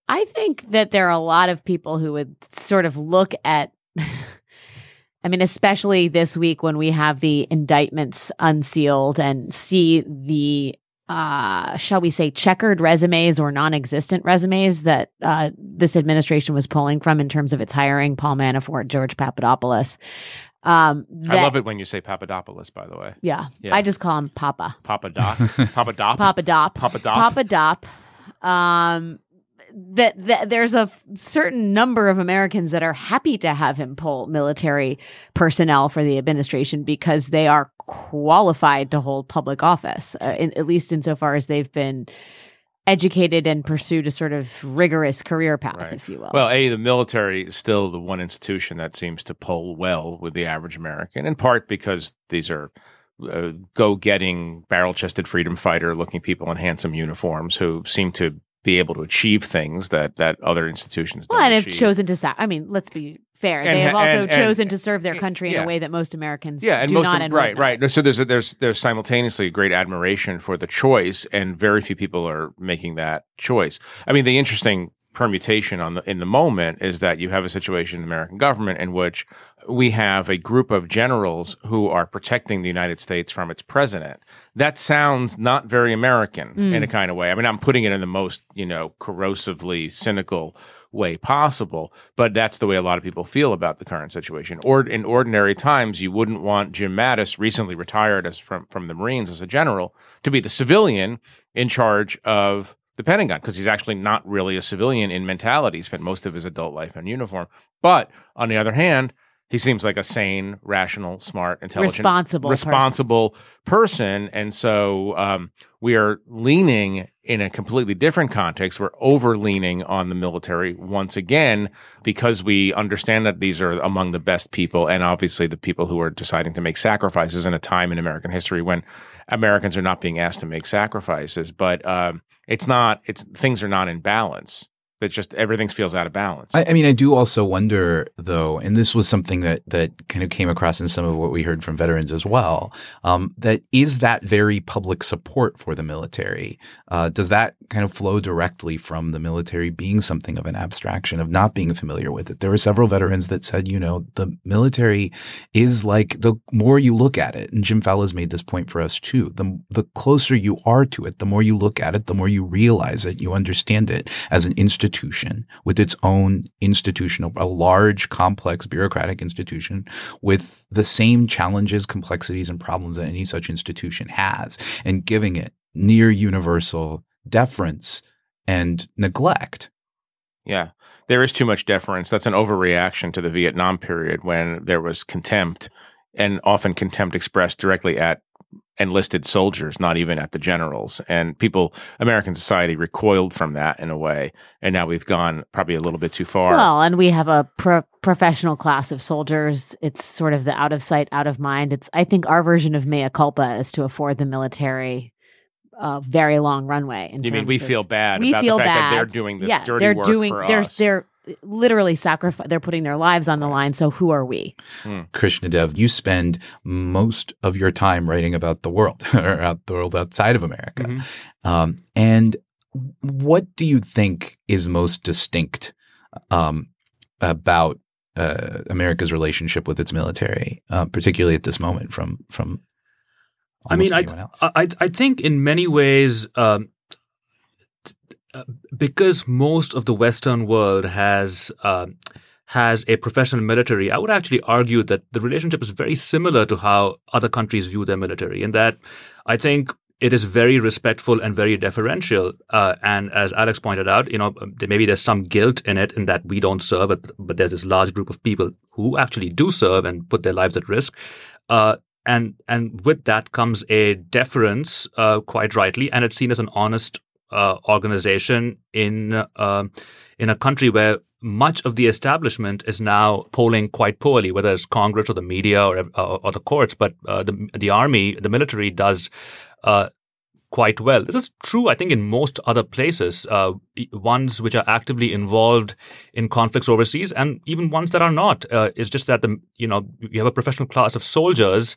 G: I think that there are a lot of people who would sort of look at, I mean, especially this week when we have the indictments unsealed and see the, uh, shall we say, checkered resumes or non existent resumes that uh, this administration was pulling from in terms of its hiring Paul Manafort, George Papadopoulos. Um,
H: I love it when you say Papadopoulos, by the way.
G: Yeah,
H: Yeah.
G: I just call him Papa.
H: Papa Doc. Papa Dop.
G: Papa Dop.
H: Papa Dop.
G: Papa Dop. Um, that, that there's a f- certain number of Americans that are happy to have him pull military personnel for the administration because they are qualified to hold public office, uh, in, at least insofar as they've been educated and pursued a sort of rigorous career path,
H: Right.
G: if you will.
H: Well, A, the military is still the one institution that seems to pull well with the average American, in part because these are uh, go getting, barrel chested freedom fighter looking people in handsome uniforms who seem to be able to achieve things that, that other institutions
G: Well, and have chosen to sac. I mean, let's be fair.
H: And
G: they have also
H: and- and-
G: chosen to serve their country in a way that most Americans
H: yeah, and
G: do
H: most
G: not.
H: of,
G: and
H: right, right. So there's a, there's there's simultaneously great admiration for the choice, and very few people are making that choice. I mean, the interesting permutation on the in the moment is that you have a situation in the American government in which we have a group of generals who are protecting the United States from its president. That sounds not very American
G: Mm.
H: in a kind of way. I mean, I'm putting it in the most, you know, corrosively cynical way possible, but that's the way a lot of people feel about the current situation. Or in ordinary times, you wouldn't want Jim Mattis, recently retired as from from the Marines as a general, to be the civilian in charge of the Pentagon because he's actually not really a civilian in mentality. He spent most of his adult life in uniform. But on the other hand, he seems like a sane, rational, smart, intelligent,
G: Responsible person.
H: responsible person. And so um, we are leaning in a completely different context. We're over leaning on the military once again because we understand that these are among the best people and obviously the people who are deciding to make sacrifices in a time in American history when Americans are not being asked to make sacrifices. But um, it's not, it's things are not in balance. That just everything feels out of balance.
B: I, I mean, I do also wonder, though, and this was something that that kind of came across in some of what we heard from veterans as well. Um, that is that very public support for the military. Uh, does that kind of flow directly from the military being something of an abstraction of not being familiar with it? There were several veterans that said, you know, the military is like the more you look at it, and Jim Fallows made this point for us too. The the closer you are to it, the more you look at it, the more you realize it, you understand it as an institution with its own institutional, a large, complex, bureaucratic institution with the same challenges, complexities, and problems that any such institution has, and giving it near universal deference and neglect.
H: Yeah, there is too much deference. That's an overreaction to the Vietnam period when there was contempt and often contempt expressed directly at enlisted soldiers, not even at the generals. And people, American society recoiled from that in a way. And now we've gone probably a little bit too far.
G: Well, and we have a pro- professional class of soldiers. It's sort of the out of sight, out of mind. It's I think our version of mea culpa is to afford the military a very long runway. In
H: you mean we
G: of-
H: feel bad
G: we
H: about
G: feel
H: the fact
G: bad.
H: that they're doing this
G: yeah,
H: dirty
G: they're
H: work
G: doing.
H: for
G: they're
H: us?
G: they're literally sacrifice. They're putting their lives on the line. So who are we?
B: Krishnadev, you spend most of your time writing about the world or out the world outside of America.
C: Mm-hmm.
B: Um, and what do you think is most distinct um, about uh, America's relationship with its military, uh, particularly at this moment, from from
C: I mean, I,
B: anyone else?
C: I I think in many ways, um, t- because most of the Western world has um, has a professional military, I would actually argue that the relationship is very similar to how other countries view their military, in that I think it is very respectful and very deferential. Uh, and as Alex pointed out, you know, maybe there's some guilt in it in that we don't serve, but, but there's this large group of people who actually do serve and put their lives at risk. Uh, and and with that comes a deference, uh, quite rightly, and it's seen as an honest uh, organization in uh, in a country where much of the establishment is now polling quite poorly, whether it's Congress or the media or or, or the courts. But uh, the the army, the military, does. Uh, quite well. This is true, I think, in most other places, uh, ones which are actively involved in conflicts overseas, and even ones that are not. Uh, it's just that the you know you have a professional class of soldiers,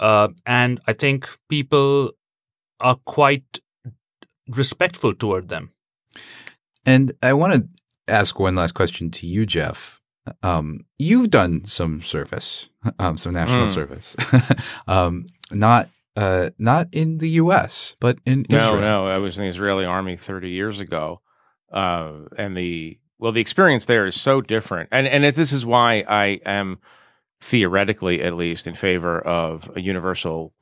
C: uh, and I think people are quite respectful toward them.
B: And I want to ask one last question to you, Jeff. Um, you've done some service, um, some national
H: Mm.
B: service, um, not uh, not in the U.S., but in
H: No,
B: Israel.
H: no, no. I was in the Israeli army 30 years ago, uh, and the well, the experience there is so different, and and if this is why I am theoretically, at least, in favor of a universal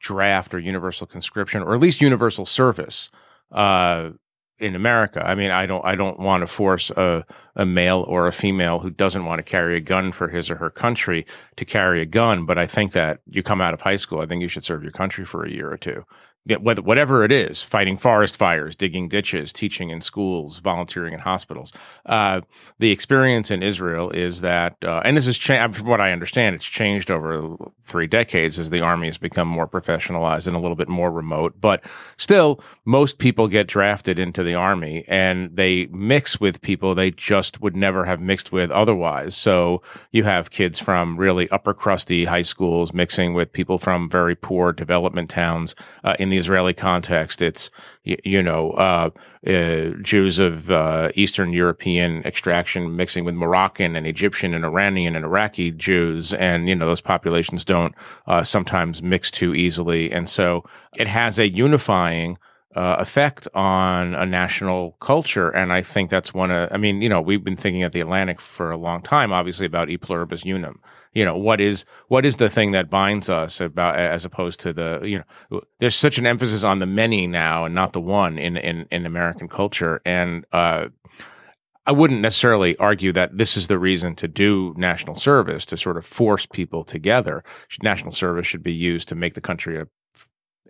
H: draft or universal conscription, or at least universal service. Uh, in America, I mean, I don't, I don't want to force a, a male or a female who doesn't want to carry a gun for his or her country to carry a gun. But I think that you come out of high school, I think you should serve your country for a year or two. Yeah, whatever it is, fighting forest fires, digging ditches, teaching in schools, volunteering in hospitals. Uh, the experience in Israel is that, uh, and this is changed, from what I understand, it's changed over three decades as the army has become more professionalized and a little bit more remote. But still, most people get drafted into the army and they mix with people they just would never have mixed with otherwise. So you have kids from really upper crusty high schools mixing with people from very poor development towns uh, in the Israeli context, it's you, you know uh, uh, Jews of uh, Eastern European extraction mixing with Moroccan and Egyptian and Iranian and Iraqi Jews, and you know those populations don't uh, sometimes mix too easily, and so it has a unifying uh, effect on a national culture. And I think that's one of, I mean, you know, we've been thinking at the Atlantic for a long time, obviously, about e pluribus unum. You know, what is what is the thing that binds us about as opposed to the, you know, there's such an emphasis on the many now and not the one in in, in American culture. And uh, I wouldn't necessarily argue that this is the reason to do national service to sort of force people together. National service should be used to make the country a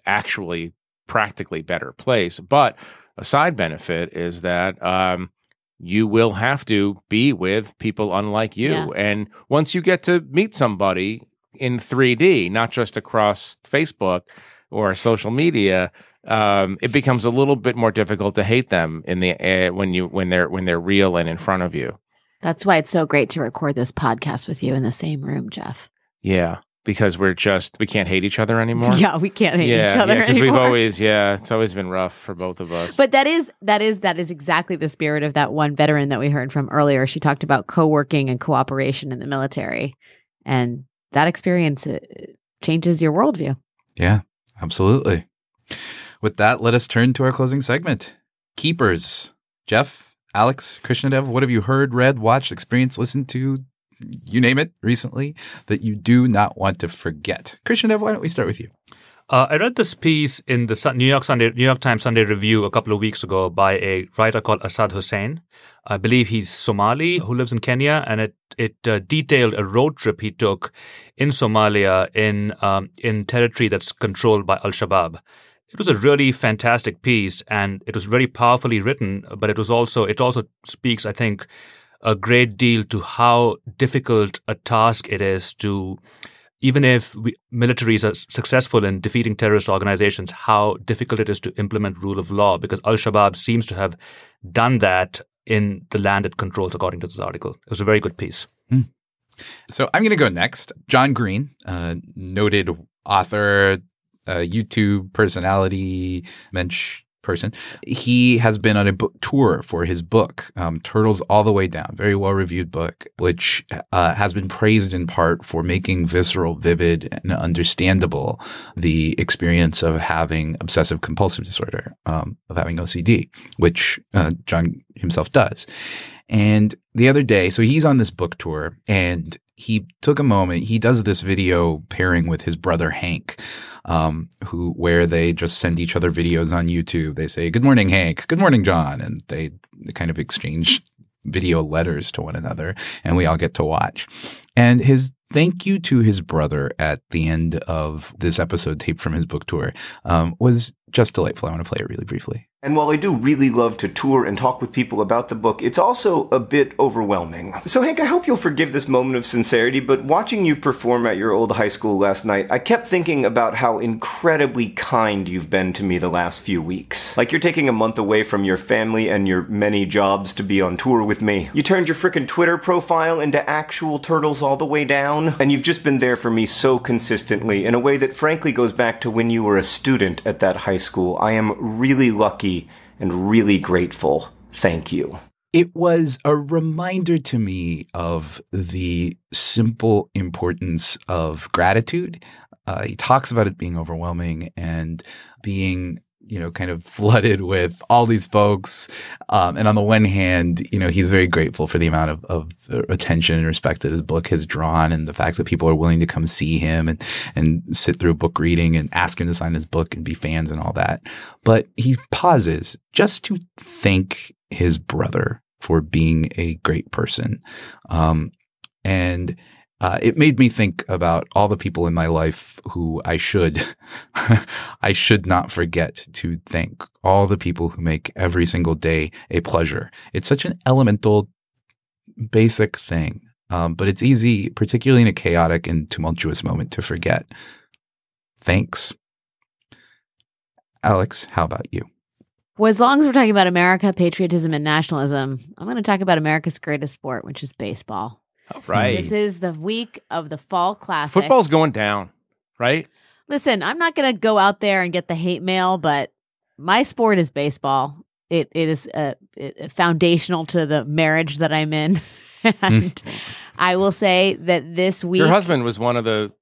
H: actually practically better place. But a side benefit is that um, you will have to be with people unlike you.
G: Yeah.
H: And once you get to meet somebody in 3D, not just across Facebook or social media, um, it becomes a little bit more difficult to hate them in the uh, when you when they're when they're real and in front of you.
G: That's why it's so great to record this podcast with you in the same room, Jeff.
H: Yeah, because we're just we can't hate each other anymore.
G: Yeah, we can't hate
H: yeah,
G: each other anymore.
H: because
G: anymore.
H: we've always yeah, it's always been rough for both of us.
G: But that is that is that is exactly the spirit of that one veteran that we heard from earlier. She talked about co-working and cooperation in the military, and that experience uh, changes your worldview.
B: Yeah, absolutely. With that, let us turn to our closing segment. Keepers. Jeff, Alex, Krishnadev, what have you heard, read, watched, experienced, listened to, you name it, recently that you do not want to forget? Krishnadev, why don't we start with you?
C: Uh, I read this piece in the New York Sunday New York Times Sunday Review a couple of weeks ago by a writer called Asad Hussein. I believe he's Somali who lives in Kenya, and it it uh, detailed a road trip he took in Somalia in um, in territory that's controlled by Al Shabaab. It was a really fantastic piece, and it was very powerfully written. But it was also it also speaks, I think, a great deal to how difficult a task it is to even if we, militaries are successful in defeating terrorist organizations, how difficult it is to implement rule of law because Al Shabaab seems to have done that in the land it controls, according to this article. It was a very good piece.
B: So I'm going to go next. John Green, uh, noted author, uh, YouTube personality, mensch person. He has been on a book tour for his book, um, Turtles All the Way Down, very well reviewed book, which uh, has been praised in part for making visceral, vivid, and understandable the experience of having obsessive compulsive disorder, um, of having OCD, which uh, John himself does. And the other day, so he's on this book tour and he took a moment. He does this video pairing with his brother Hank, um, who where they just send each other videos on YouTube. They say, "Good morning, Hank. Good morning, John," and they kind of exchange video letters to one another, and we all get to watch. And his thank you to his brother at the end of this episode taped from his book tour um, was just delightful. I want to play it really briefly.
L: And while I do really love to tour and talk with people about the book, it's also a bit overwhelming. So, Hank, I hope you'll forgive this moment of sincerity, but watching you perform at your old high school last night, I kept thinking about how incredibly kind you've been to me the last few weeks. Like you're taking a month away from your family and your many jobs to be on tour with me. You turned your frickin' Twitter profile into actual turtles all the way down, and you've just been there for me so consistently in a way that frankly goes back to when you were a student at that high school. I am really lucky and really grateful. Thank you.
B: It was a reminder to me of the simple importance of gratitude. Uh, he talks about it being overwhelming and being, you know, kind of flooded with all these folks. Um, and on the one hand, you know, he's very grateful for the amount of, of attention and respect that his book has drawn and the fact that people are willing to come see him and, and sit through a book reading and ask him to sign his book and be fans and all that. But he pauses just to thank his brother for being a great person. Um, and uh, it made me think about all the people in my life who I should, I should not forget to thank. All the people who make every single day a pleasure. It's such an elemental, basic thing, um, but it's easy, particularly in a chaotic and tumultuous moment, to forget. Thanks, Alex. How about you?
G: Well, as long as we're talking about America, patriotism, and nationalism, I'm going to talk about America's greatest sport, which is baseball.
H: All right.
G: This is the week of the Fall Classic.
H: Football's going down, right?
G: Listen, I'm not going to go out there and get the hate mail, but my sport is baseball. It it is uh, it- foundational to the marriage that I'm in, and I will say that this week,
H: Your husband was one of the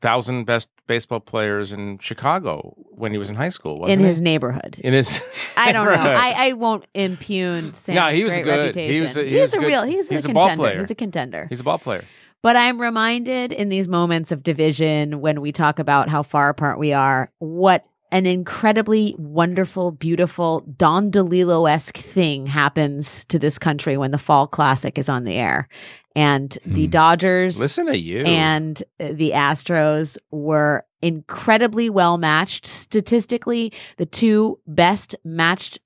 H: thousand best baseball players in Chicago when he was in high school, wasn't
G: in
H: he?
G: his neighborhood.
H: in his
G: I don't know. I, I won't impugn Sam's
H: No, he was
G: great
H: good.
G: reputation.
H: He was a- he
G: He's
H: was
G: a
H: good.
G: real. He's,
H: He's
G: a
H: a ball
G: contender.
H: player.
G: He's a contender.
H: He's a ball player.
G: But I'm reminded in these moments of division when we talk about how far apart we are, what an incredibly wonderful, beautiful Don DeLillo esque thing happens to this country when the Fall Classic is on the air. And the hmm. Dodgers
H: Listen to you.
G: and the Astros were incredibly well matched. Statistically, the two best matched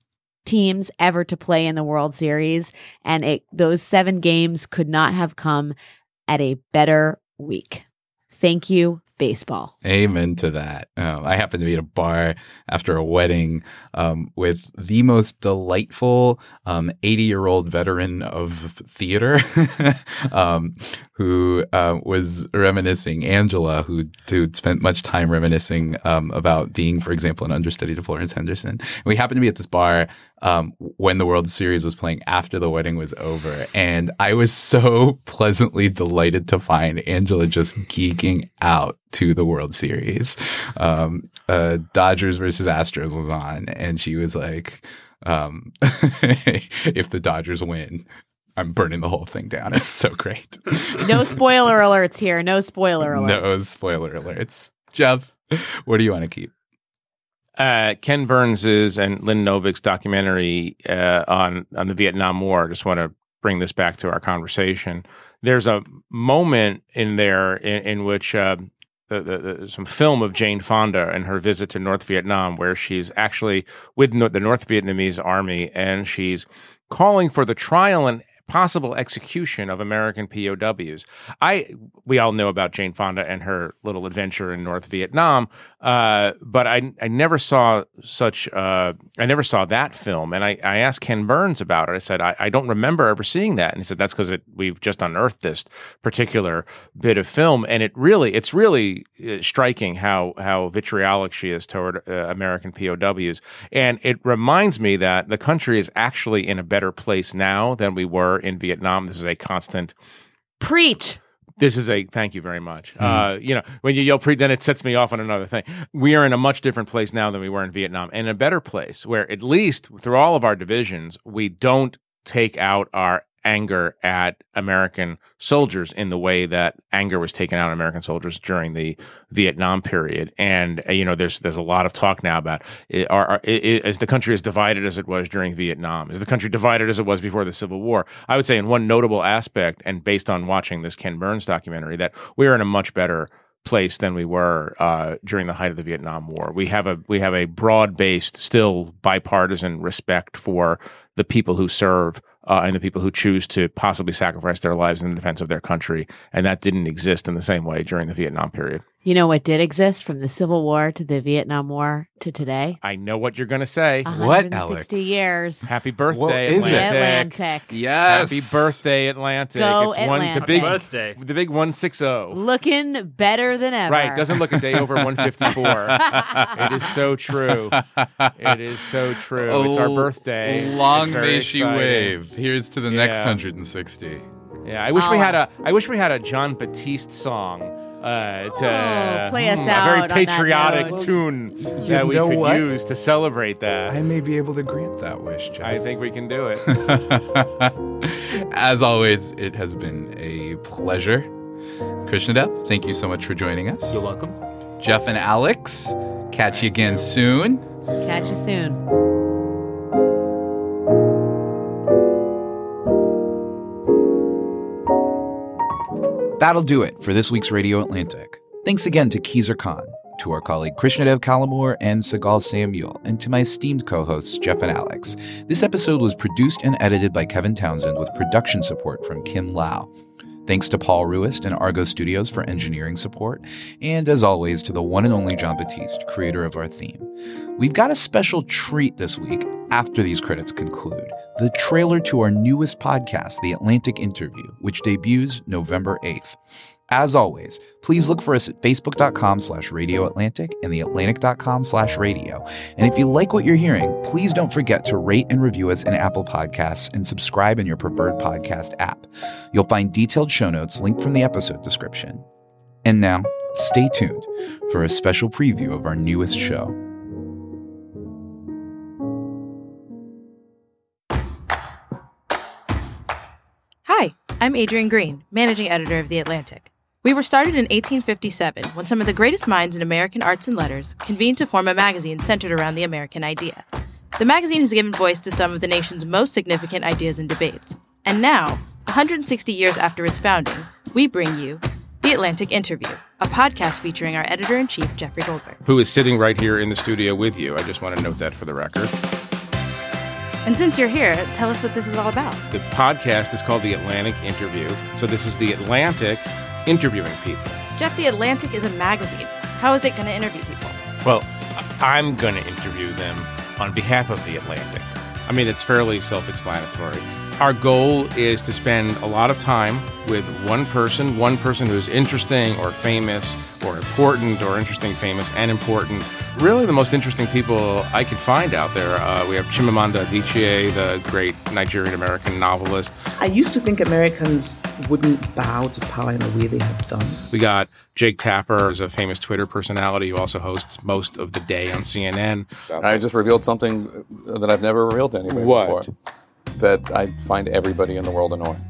G: teams ever to play in the World Series. And it, those seven games could not have come at a better week. Thank you, baseball.
B: Amen to that. Um, I happened to be at a bar after a wedding um, with the most delightful 80 year old veteran of theater um, who uh, was reminiscing, Angela, who who'd spent much time reminiscing um, about being, for example, an understudy to Florence Henderson. And we happened to be at this bar um, when the World Series was playing after the wedding was over. And I was so pleasantly delighted to find Angela just geeking out to the World Series. Um, uh, Dodgers versus Astros was on, and she was like, um, if the Dodgers win, I'm burning the whole thing down. It's so great.
G: No spoiler alerts here. No spoiler alerts.
B: no spoiler alerts. Jeff, what do you want to keep?
H: uh, Ken Burns's and Lynn Novick's documentary uh, on on the Vietnam War. I just want to bring this back to our conversation. There's a moment in there in, in which uh, the, the, the, some film of Jane Fonda and her visit to North Vietnam, where she's actually with the North Vietnamese army and she's calling for the trial and possible execution of American POWs. I we all know about Jane Fonda and her little adventure in North Vietnam, uh, but I I never saw such uh, I never saw that film. And I, I asked Ken Burns about it. I said I, I don't remember ever seeing that, and he said that's because we've just unearthed this particular bit of film, and it really it's really uh, striking how how vitriolic she is toward uh, American POWs, and it reminds me that the country is actually in a better place now than we were in Vietnam. This is a constant
G: Preach.
H: This is a thank you very much. Uh, you know, when you yell pre, then it sets me off on another thing. We are in a much different place now than we were in Vietnam, and a better place where at least through all of our divisions, we don't take out our anger at American soldiers in the way that anger was taken out on American soldiers during the Vietnam period. And uh, you know, there's there's a lot of talk now about uh, are, are, is the country as divided as it was during Vietnam? Is the country divided as it was before the Civil War? I would say, in one notable aspect, and based on watching this Ken Burns documentary, that we're in a much better place than we were uh, during the height of the Vietnam War. We have a we have a broad based, still bipartisan respect for the people who serve uh, and the people who choose to possibly sacrifice their lives in the defense of their country, and that didn't exist in the same way during the Vietnam period.
G: You know what did exist from the Civil War to the Vietnam War to today?
H: I know what you're going to say.
G: what 160 years.
H: Happy birthday,
B: What is it?
H: Atlantic.
G: Atlantic.
B: Yes.
H: Happy birthday, Atlantic.
G: Go
H: it's one the
G: Atlantic.
H: big
C: birthday.
H: The big 160.
G: Looking better than ever.
H: Right, doesn't look a day over 154. it is so true. It is so true. it's our oh, birthday.
B: Long
H: It's
B: may she
H: exciting.
B: wave. Here's to the next 160.
H: Yeah, I wish we
G: Oh.
H: had a. I wish we had a Jon Batiste song uh, to
G: Oh, play us
H: hmm,
G: out
H: a very patriotic
G: note.
H: tune that we
B: know
H: could
B: what?
H: use to celebrate that.
B: I may be able to grant that wish, Jeff.
H: I think we can do it.
B: As always, it has been a pleasure. Krishnadev, thank you so much for joining us.
C: You're welcome.
B: Jeff and Alex, catch you again soon.
G: Catch you soon.
B: That'll do it for this week's Radio Atlantic. Thanks again to Khizr Khan, to our colleague Krishnadev Calamur and Sigal Samuel, and to my esteemed co hosts Jeff and Alex. This episode was produced and edited by Kevin Townsend with production support from Kim Lau. Thanks to Paul Ruest and Argot Studios for engineering support, and as always to the one and only Jon Batiste, creator of our theme. We've got a special treat this week after these credits conclude the trailer to our newest podcast, The Atlantic Interview, which debuts November 8th. As always, please look for us at facebook.com slash radio Atlantic and theatlantic.com slash radio. And if you like what you're hearing, please don't forget to rate and review us in Apple Podcasts and subscribe in your preferred podcast app. You'll find detailed show notes linked from the episode description. And now, stay tuned for a special preview of our newest show.
M: Hi, I'm Adrienne Green, managing editor of The Atlantic. We were started in 1857 when some of the greatest minds in American arts and letters convened to form a magazine centered around the American idea. The magazine has given voice to some of the nation's most significant ideas and debates. And now, 160 years after its founding, we bring you The Atlantic Interview, a podcast featuring our editor in chief, Jeffrey Goldberg.
H: Who is sitting right here in the studio with you. I just want to note that for the record.
M: And since you're here, tell us what this is all about.
H: The podcast is called The Atlantic Interview. So this is The Atlantic interviewing people.
M: Jeff, The Atlantic is a magazine. How is it going to interview people?
H: Well, I'm going to interview them on behalf of The Atlantic. I mean, it's fairly self explanatory. Our goal is to spend a lot of time with one person, one person who's interesting or famous or important or interesting, famous, and important. Really, the most interesting people I could find out there. Uh, we have Chimamanda Adichie, the great Nigerian American novelist.
N: I used to think Americans wouldn't bow to power in the way they have done.
H: We got Jake Tapper, who's a famous Twitter personality who also hosts most of the day on CNN.
O: I just revealed something that I've never revealed to anybody
H: What?
O: before. That I find everybody in the world annoying.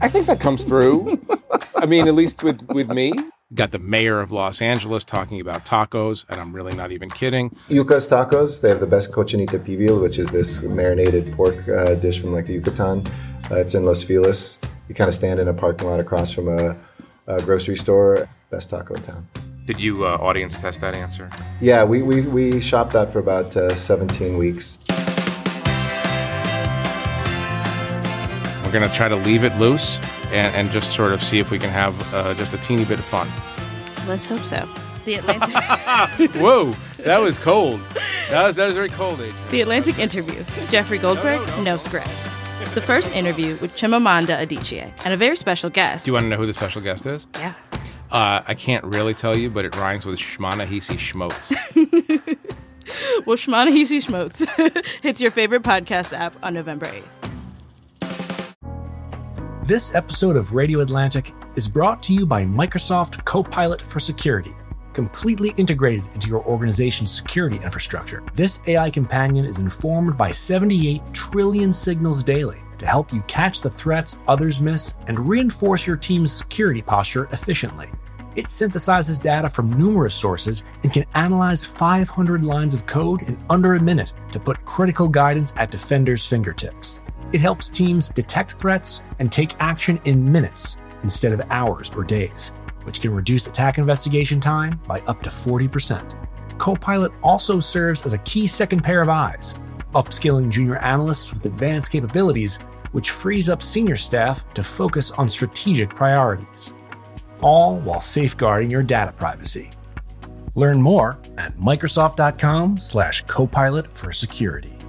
H: I think that comes through. I mean, at least with, with me. Got the mayor of Los Angeles talking about tacos, and I'm really not even kidding.
P: Yuca's Tacos. They have the best cochinita pibil, which is this marinated pork uh, dish from like the Yucatan. Uh, it's in Los Feliz. You kind of stand in a parking lot across from a, a grocery store. Best taco in town.
H: Did you uh, audience test that answer?
P: Yeah, we, we, we shopped that for about uh, 17 weeks.
H: We're going to try to leave it loose and, and just sort of see if we can have uh, just a teeny bit of fun.
M: Let's hope so. The Atlantic.
H: Whoa, that was cold. That was, that was very cold, Adrienne.
M: The Atlantic Interview. Jeffrey Goldberg, no, script. The first interview with Chimamanda Adichie and a very special guest.
H: Do you want to know who the special guest is?
M: Yeah.
H: Uh, I can't really tell you, but it rhymes with Shmanahisi Schmotes.
M: Well, Shmanahisi Schmotes hits your favorite podcast app on November 8th.
A: This episode of Radio Atlantic is brought to you by Microsoft Copilot for Security. Completely integrated into your organization's security infrastructure, this AI companion is informed by 78 trillion signals daily to help you catch the threats others miss and reinforce your team's security posture efficiently. It synthesizes data from numerous sources and can analyze 500 lines of code in under a minute to put critical guidance at defenders' fingertips. It helps teams detect threats and take action in minutes instead of hours or days, which can reduce attack investigation time by up to 40%. Copilot also serves as a key second pair of eyes, upskilling junior analysts with advanced capabilities, which frees up senior staff to focus on strategic priorities, all while safeguarding your data privacy. Learn more at Microsoft.com slash Copilot for security.